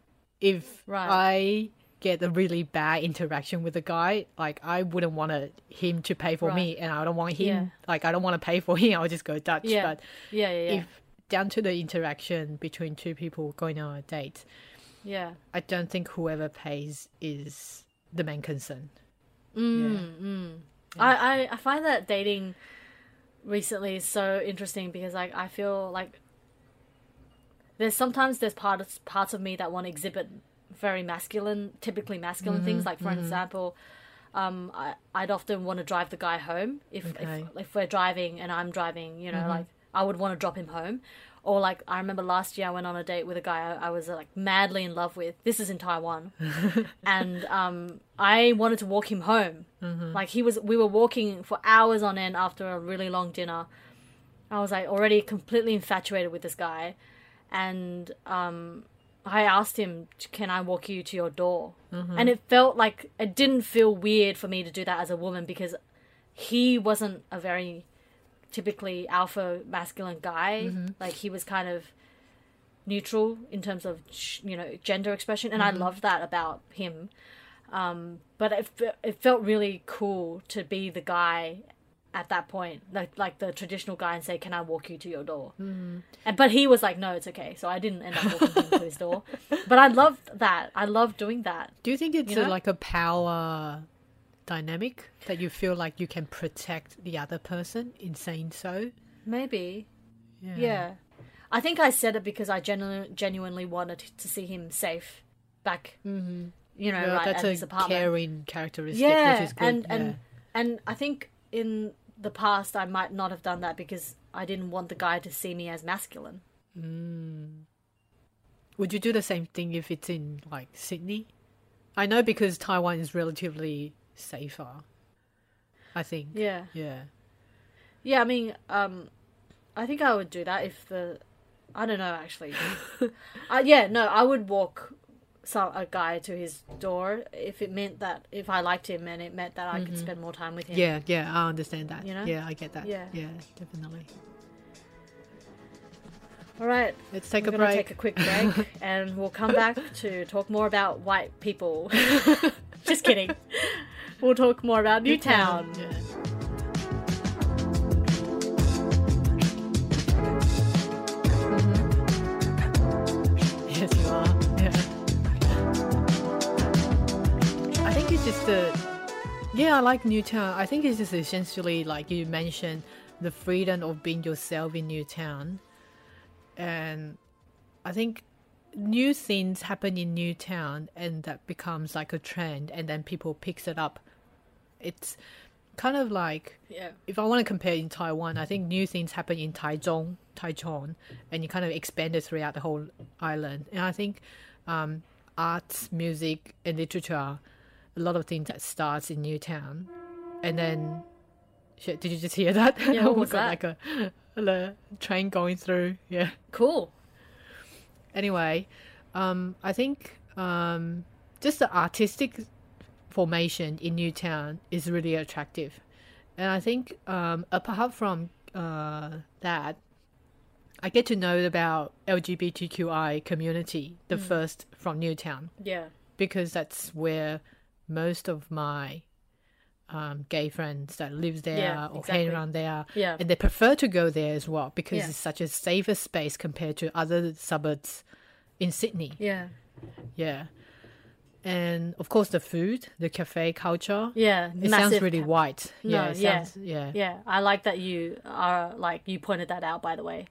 If Right. I get a really bad interaction with the guy, like I wouldn't want to, him to pay for me, and I don't want him Yeah. like I don't want to pay for him. [laughs] I'll just go Dutch. Yeah. But Yeah. Yeah. Yeah. if down to the interaction between two people going on a date, yeah. I don't think whoever pays is the main concern. Mm, I, I I find that dating recently is so interesting because like I feel like there's sometimes there's parts parts of me that want to exhibit very masculine, typically masculine things. Like for example, um, I I'd often want to drive the guy home if Okay. if if we're driving and I'm driving, you know, like I would want to drop him home. Or like I remember last year I went on a date with a guy I, I was like madly in love with. This is in Taiwan, [laughs] and um, I wanted to walk him home. Like he was, we were walking for hours on end after a really long dinner. I was like already completely infatuated with this guy, and um, I asked him, "Can I walk you to your door?" And it felt like it didn't feel weird for me to do that as a woman because he wasn't a very typically alpha masculine guy. Like he was kind of neutral in terms of you know gender expression, and I loved that about him. Um, but it, it felt really cool to be the guy at that point, like like the traditional guy, and say, "Can I walk you to your door?" Mm. And but he was like, "No, it's okay." So I didn't end up walking him to his door. [laughs] But I loved that. I loved doing that. Do you think it's You a, like a power dynamic that you feel like you can protect the other person in saying so? Maybe, Yeah. yeah. I think I said it because I genu- genuinely wanted to see him safe back. Mm-hmm. You know, right that's at a his apartment. caring characteristic, yeah, which is good. and yeah. and and I think in the past I might not have done that because I didn't want the guy to see me as masculine. Would you do the same thing if it's in like Sydney? I know because Taiwan is relatively safer. I think. Yeah, Yeah. yeah. I mean, um, I think I would do that if the, I don't know actually. [laughs] uh, yeah, no, I would walk some a guy to his door if it meant that if I liked him and it meant that I could spend more time with him. Yeah, yeah, I understand that. You know? Yeah, I get that. Yeah. yeah, definitely. All right, Let's take we're a break. take a quick break, and we'll come back [laughs] to talk more about white people. [laughs] Just kidding. We'll talk more about Newtown. Yeah. Mm-hmm. Yes, you are. Yeah. I think it's just the. Yeah, I like Newtown. I think it's just essentially like you mentioned the freedom of being yourself in Newtown, and I think new things happen in Newtown, and that becomes like a trend, and then people picks it up. It's kind of like Yeah. if I want to compare in Taiwan, I think new things happen in Taichung, Taichung, and you kind of expand it throughout the whole island. And I think um, arts, music, and literature, a lot of things that starts in Newtown, and then. Shit, did you just hear that? Yeah, [laughs] what was got that? like a, [laughs] a train going through. Yeah. Cool. Anyway, um, I think um, just the artistic formation in Newtown is really attractive, and I think um, apart from uh, that, I get to know about LGBTQI community the first from Newtown Yeah. because that's where most of my um, gay friends that live there Yeah, or exactly. hang around there, Yeah. and they prefer to go there as well because Yeah. it's such a safer space compared to other suburbs in Sydney. Yeah. Yeah, and of course the food, the cafe culture. Yeah. It sounds really white. No, yeah, yeah. sounds, yeah, Yeah. I like that you are like you pointed that out. By the way,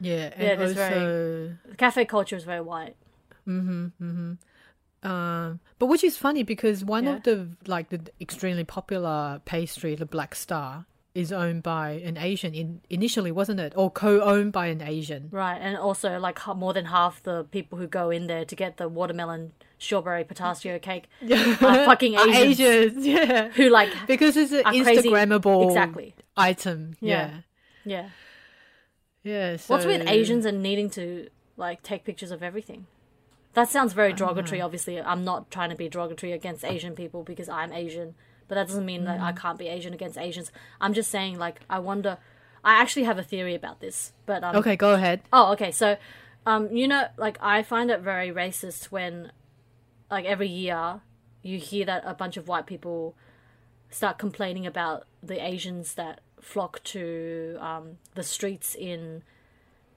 yeah, and Yeah, also. very- cafe culture is very white. Mm-hmm. Mm-hmm. Um, but which is funny because one Yeah. of the like the extremely popular pastry, the Black Star, is owned by an Asian. In initially, wasn't it, or co-owned by an Asian? Right, and also like more than half the people who go in there to get the watermelon strawberry pistachio [laughs] cake are fucking [laughs] Are Asians, Asians, [laughs] yeah, who like because it's an Instagrammable Exactly. item. Yeah. Yeah, yeah. yeah. so, What's with Asians and needing to like take pictures of everything? That sounds very derogatory. Obviously, I'm not trying to be derogatory against Asian people because I'm Asian, but that doesn't mean that I can't be Asian against Asians. I'm just saying, like, I wonder. I actually have a theory about this, but um, Okay, go ahead. Oh, okay. So, um, you know, like I find it very racist when, like, every year you hear that a bunch of white people start complaining about the Asians that flock to um, the streets in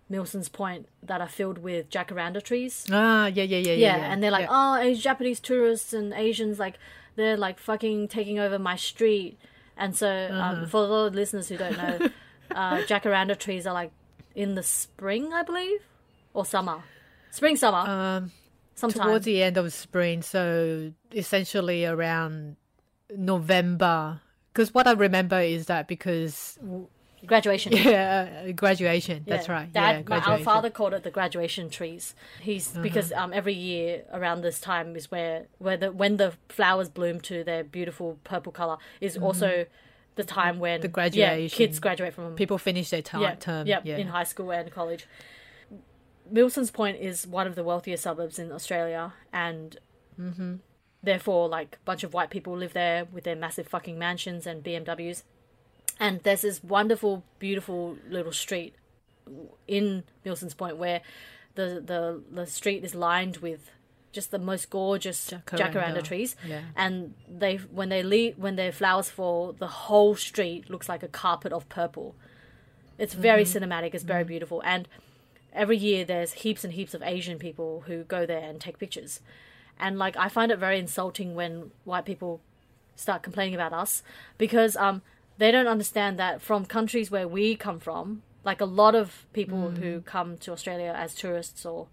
Milson's Point that are filled with jacaranda trees. Ah, yeah, yeah, yeah, yeah. Yeah, yeah. and they're like, Yeah. oh, Japanese tourists and Asians, like, they're like fucking taking over my street. And so, Uh-huh. um, for the listeners who don't know, [laughs] uh, jacaranda trees are like in the spring, I believe, or summer, spring, summer, um, sometime. towards the end of spring, so essentially around November. Because what I remember is that because graduation. yeah, graduation. That's right. Dad, yeah, my, our father called it the graduation trees. He's Uh-huh. because um every year around this time is where where the when the flowers bloom to their beautiful purple color is also the time when Mm-hmm. The yeah, graduation. kids graduate from people finish their yeah, term. yeah, yeah, in high school and college. Milson's Point is one of the wealthiest suburbs in Australia, and Mm-hmm. therefore, like, a bunch of white people live there with their massive fucking mansions and BMWs. And there's this wonderful, beautiful little street in Milson's Point where the the the street is lined with just the most gorgeous jacaranda, Jacaranda, trees. yeah. And they when they leave when their flowers fall, the whole street looks like a carpet of purple. It's very cinematic. It's very beautiful. And every year there's heaps and heaps of Asian people who go there and take pictures. And like I find it very insulting when white people start complaining about us because um they don't understand that from countries where we come from, like a lot of people hmm. who come to Australia as tourists or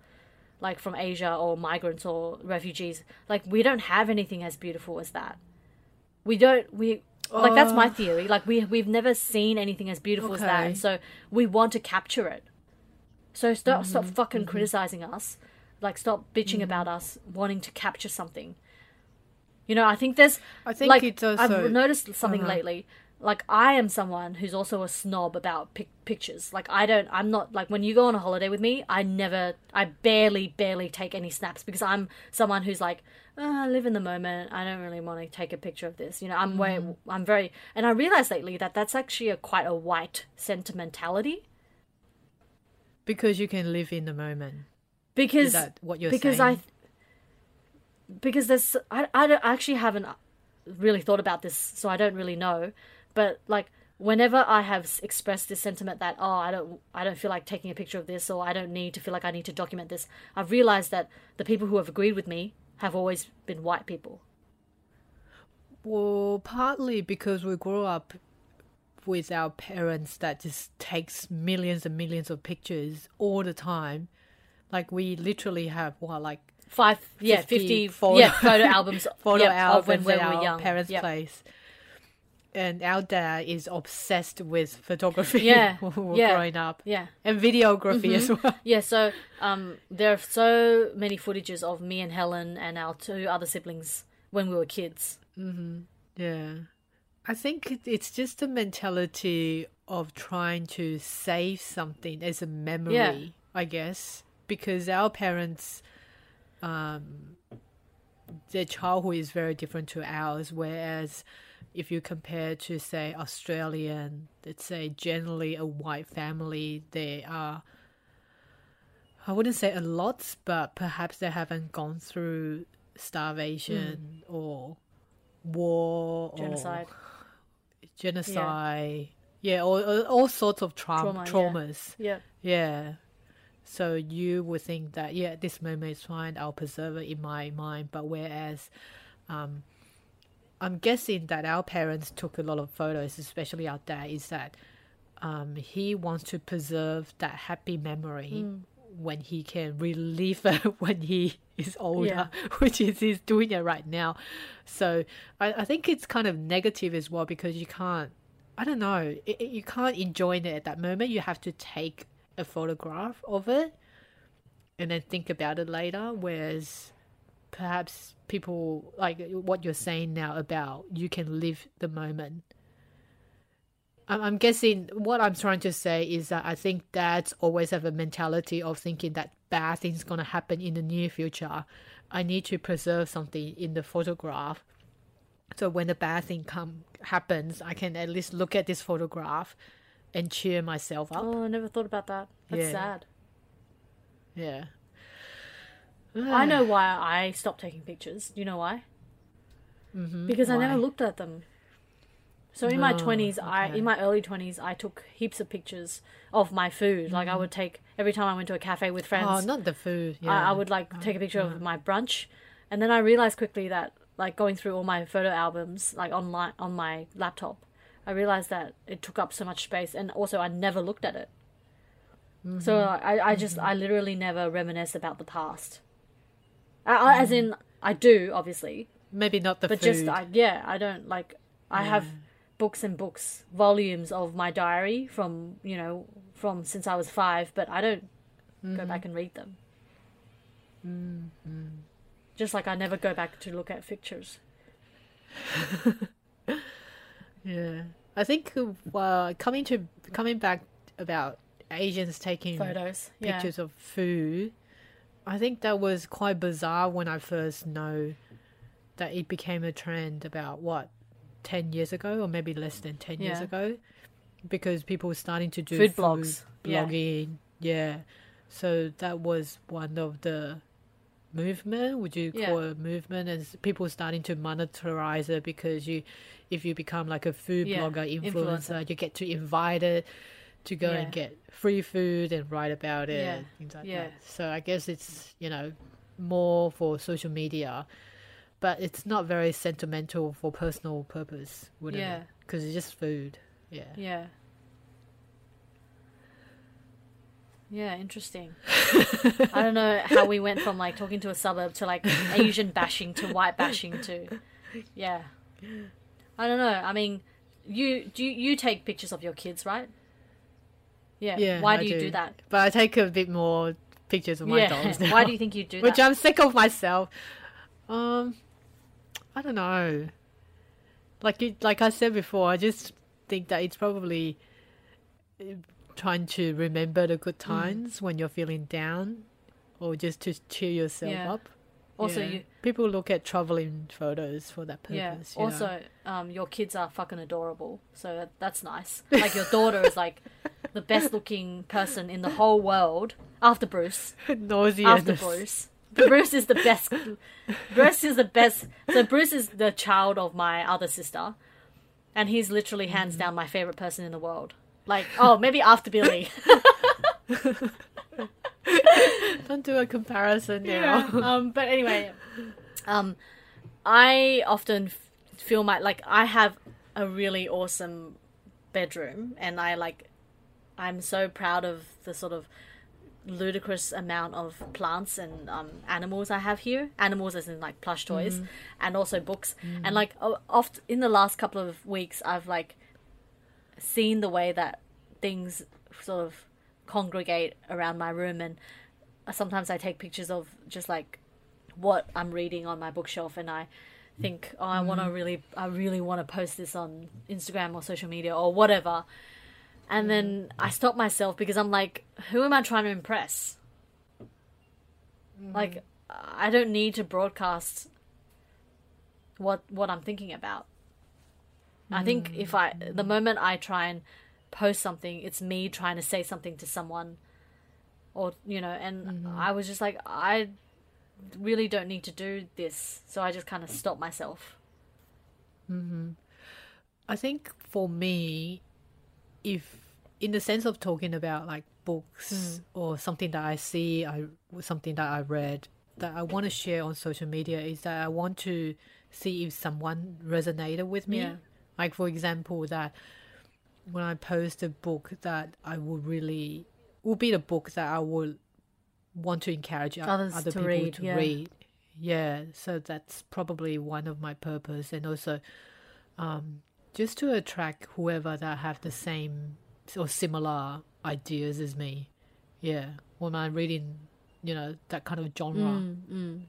like from Asia or migrants or refugees, like we don't have anything as beautiful as that. We don't we like that's my oh. theory. Like we we've never seen anything as beautiful as that, and so we want to capture it. So stop stop mm-hmm. fucking mm-hmm. criticizing us. Like stop bitching mm-hmm. about us wanting to capture something. You know, I think there's I think like it's also- I've noticed something Uh-huh. lately. Like I am someone who's also a snob about pic- pictures. Like I don't I'm not like when you go on a holiday with me, I never I barely barely take any snaps because I'm someone who's like "Oh, I live in the moment. I don't really want to take a picture of this. You know, I'm way Mm-hmm. I'm very and I realized lately that that's actually a quite a white sentimentality because you can live in the moment. because what you're because saying? I because there's I, I, don't, I actually haven't really thought about this so I don't really know but like whenever I have expressed this sentiment that oh I don't I don't feel like taking a picture of this or I don't need to feel like I need to document this I've realized that the people who have agreed with me have always been white people Well, partly because we grew up with our parents that just takes millions and millions of pictures all the time. Like we literally have what like five yeah 50 50, photo- yeah photo [laughs] albums photo yeah, albums of when, we our were young parents' Yep. place. And our dad is obsessed with photography Yeah, when we were yeah, growing up. yeah And videography as well. [laughs] Yeah, so um, there are so many footages of me and Helen and our two other siblings when we were kids. Mm-hmm. Yeah. I think it's just the mentality of trying to save something as a memory, Yeah. I guess, because our parents, um, their childhood is very different to ours. Whereas, if you compare to say Australian, let's say generally a white family, they are. I wouldn't say a lot, but perhaps they haven't gone through starvation hmm. or war Genocide. or genocide. Yeah, all, all, all sorts of traum- Trauma, yeah. traumas. Yeah. Yeah. So you would think that yeah, this moment is fine. I'll preserve it in my mind. But whereas, um, I'm guessing that our parents took a lot of photos, especially our dad. Is that um, he wants to preserve that happy memory when he can relive [laughs] it when he is older, Yeah. [laughs] which is he's doing it right now. So I, I think it's kind of negative as well because you can't. I don't know. It, it- you can't enjoy it at that moment. You have to take a photograph of it and then think about it later. Whereas perhaps people like what you're saying now about you can live the moment. I'm, guessing what I'm trying to say is that I think dads always have a mentality of thinking that bad things going to happen in the near future. I need to preserve something in the photograph. So when the bad thing come happens, I can at least look at this photograph and cheer myself up. Oh, I never thought about that. That's Yeah. sad. Yeah. I know why I stopped taking pictures. Do you know why? Mhm. Because I never looked at them. So in my Oh, twenties, I in my early twenties, I took heaps of pictures of my food. Like I would take every time I went to a cafe with friends. Oh, not the food. Yeah. I, I would like take a picture of my brunch, and then I realized quickly that like going through all my photo albums like online on my laptop, I realized that it took up so much space, and also I never looked at it. So mm-hmm. I, I just I mm-hmm. literally never reminisce about the past. I, I, as mm-hmm. in I do obviously, Maybe not the but food. just I, yeah I don't like I have books and books volumes of my diary from you know from since I was five, but I don't go back and read them. Just like I never go back to look at pictures. [laughs] Yeah, I think uh, coming to coming back about Asians taking Photos, yeah. pictures of food. I think that was quite bizarre when I first know that it became a trend about what ten years ago, or maybe less than ten years ago, because people were starting to do Food blogs, yeah. blogging. Yeah, so that was one of the movement. Would you Yeah. call it a movement? And people starting to monetize it because you, if you become like a food Yeah, blogger influencer, influencer. you get to invite it to go Yeah. and get free food and write about it Yeah, and things like that. So I guess it's you know more for social media, but it's not very sentimental for personal purpose, wouldn't it? Because it's just food. Yeah. Yeah. Yeah, interesting. I don't know how we went from like talking to a suburb to like Asian bashing to white bashing to yeah. I don't know. I mean, you do you, you take pictures of your kids, right? Yeah. Yeah. Why do you do, that? But I take a bit more pictures of my yeah. dogs [laughs] now. Why do you think you do Which? I'm sick of myself. Um, I don't know. Like you, like I said before, I just think that it's probably trying to remember the Mm. good times when you're feeling down, or just to cheer yourself Yeah. up. Also, Yeah. you people look at traveling photos for that purpose. yeah. you know. Also, um, your kids are fucking adorable, so that, that's nice. Like your daughter is like the best looking person in the whole world after Bruce. [laughs] nausea. after Bruce. Bruce is the best. Bruce is the best. So Bruce is the child of my other sister, and he's literally hands down my favorite person in the world. Like, oh, maybe after Billy. [laughs] [laughs] Don't do a comparison now. um, but anyway, um, I often f- feel my like I have a really awesome bedroom, and I like I'm so proud of the sort of ludicrous amount of plants and um, animals I have here. Animals as in like plush toys, and also books. And like oft in the last couple of weeks, I've like seen the way that things sort of congregate around my room, and sometimes I take pictures of just like what I'm reading on my bookshelf, and I think, oh, I want to mm-hmm. really, I really want to post this on Instagram or social media or whatever. And then I mm-hmm. stop myself because I'm like, who am I trying to impress? Mm-hmm. Like, I don't need to broadcast what what I'm thinking about. I think hmm. if I the moment I try and post something, it's me trying to say something to someone, or you know, and mm-hmm. I was just like, I really don't need to do this, so I just kind of stopped myself. Mm-hmm. I think for me, if in the sense of talking about like books hmm. or something that I see, I something that I read that I want to share on social media is that I want to see if someone resonated with me. Yeah. Like for example, that when I post a book that I would really will be the book that I would want to encourage Others other to people read, to yeah. read. Yeah, so that's probably one of my purpose, and also um, just to attract whoever that have the same or similar ideas as me. Yeah, when I'm reading, you know, that kind of genre. Mm,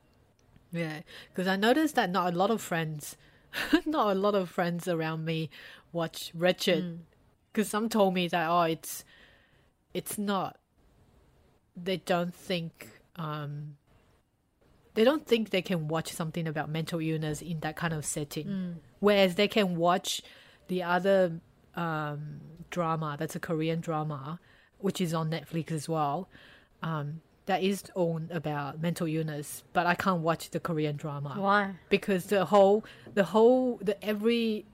Yeah, because I noticed that not a lot of friends, [laughs] not a lot of friends around me watch Ratched because some told me that oh, it's it's not. They don't think um, they don't think they can watch something about mental illness in that kind of setting, whereas they can watch the other um, drama that's a Korean drama, which is on Netflix as well. Um, that is on about mental illness, but I can't watch the Korean drama Why? because the whole the whole the every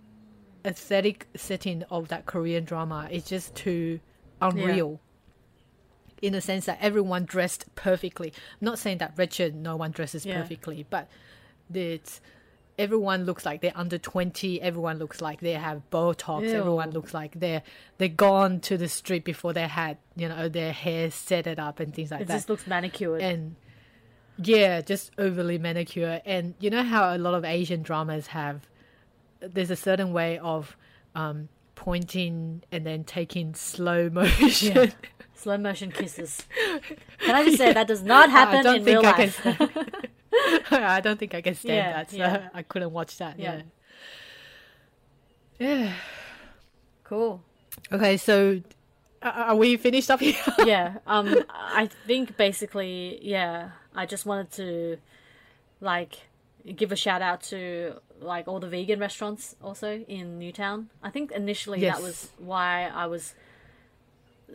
aesthetic setting of that Korean drama is just too unreal. In the sense that everyone dressed perfectly. I'm not saying that Ratched no one dresses Yeah. perfectly, but it's everyone looks like they're under 20 everyone looks like they have botox Ew. everyone looks like they're they're gone to the street before they had you know their hair set it up and things like It that it just looks manicured. and yeah, just overly manicured And you know how a lot of Asian dramas have there's a certain way of um, pointing and then taking slow [laughs] motion. Yeah. Slow motion kisses. Can I just say that does not happen in real I life? [laughs] [laughs] I don't think I can stand Yeah, that, so yeah. I couldn't watch that. Yeah. Yeah. [sighs] Cool. Okay, so are we finished up [laughs] here? yeah um i think basically yeah i just wanted to like give a shout out to like all the vegan restaurants also in newtown i think initially Yes. that was why i was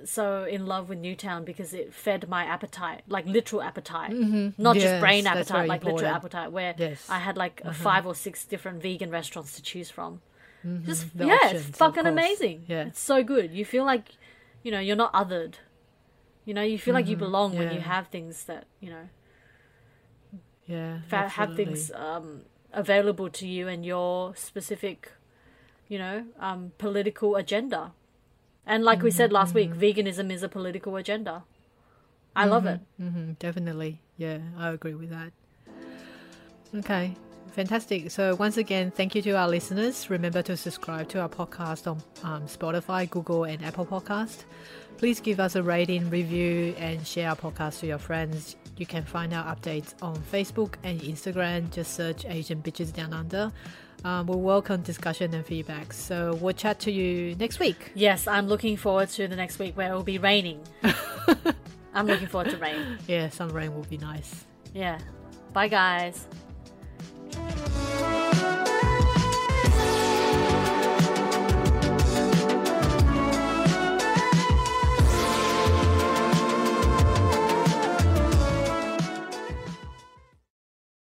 so in love with newtown because it fed my appetite like literal appetite not just brain appetite like literal appetite where Yes. Uh-huh. i had like five or six different vegan restaurants to choose from just Mm-hmm. The yeah options, it's fucking amazing Yeah. it's so good you feel like you know you're not othered you know you feel like you belong when you Mm-hmm. have things that you know yeah. fa- have things um, available to you and your specific you know um, political agenda and like we said last week Mm-hmm. veganism is a political agenda i love it hmm definitely. Yeah, I agree with that. Okay, fantastic. So, once again, thank you to our listeners. Remember to subscribe to our podcast on um, Spotify, Google, and Apple Podcast. Please give us a rating, review, and share our podcast to your friends. You can find our updates on Facebook and Instagram. Just search Asian Bitches Down Under um, we welcome discussion and feedback. So we'll chat to you next week. Yes, I'm looking forward to the next week where it will be raining. [laughs] I'm looking forward to rain. Yeah, some rain will be nice. Yeah. Bye, guys.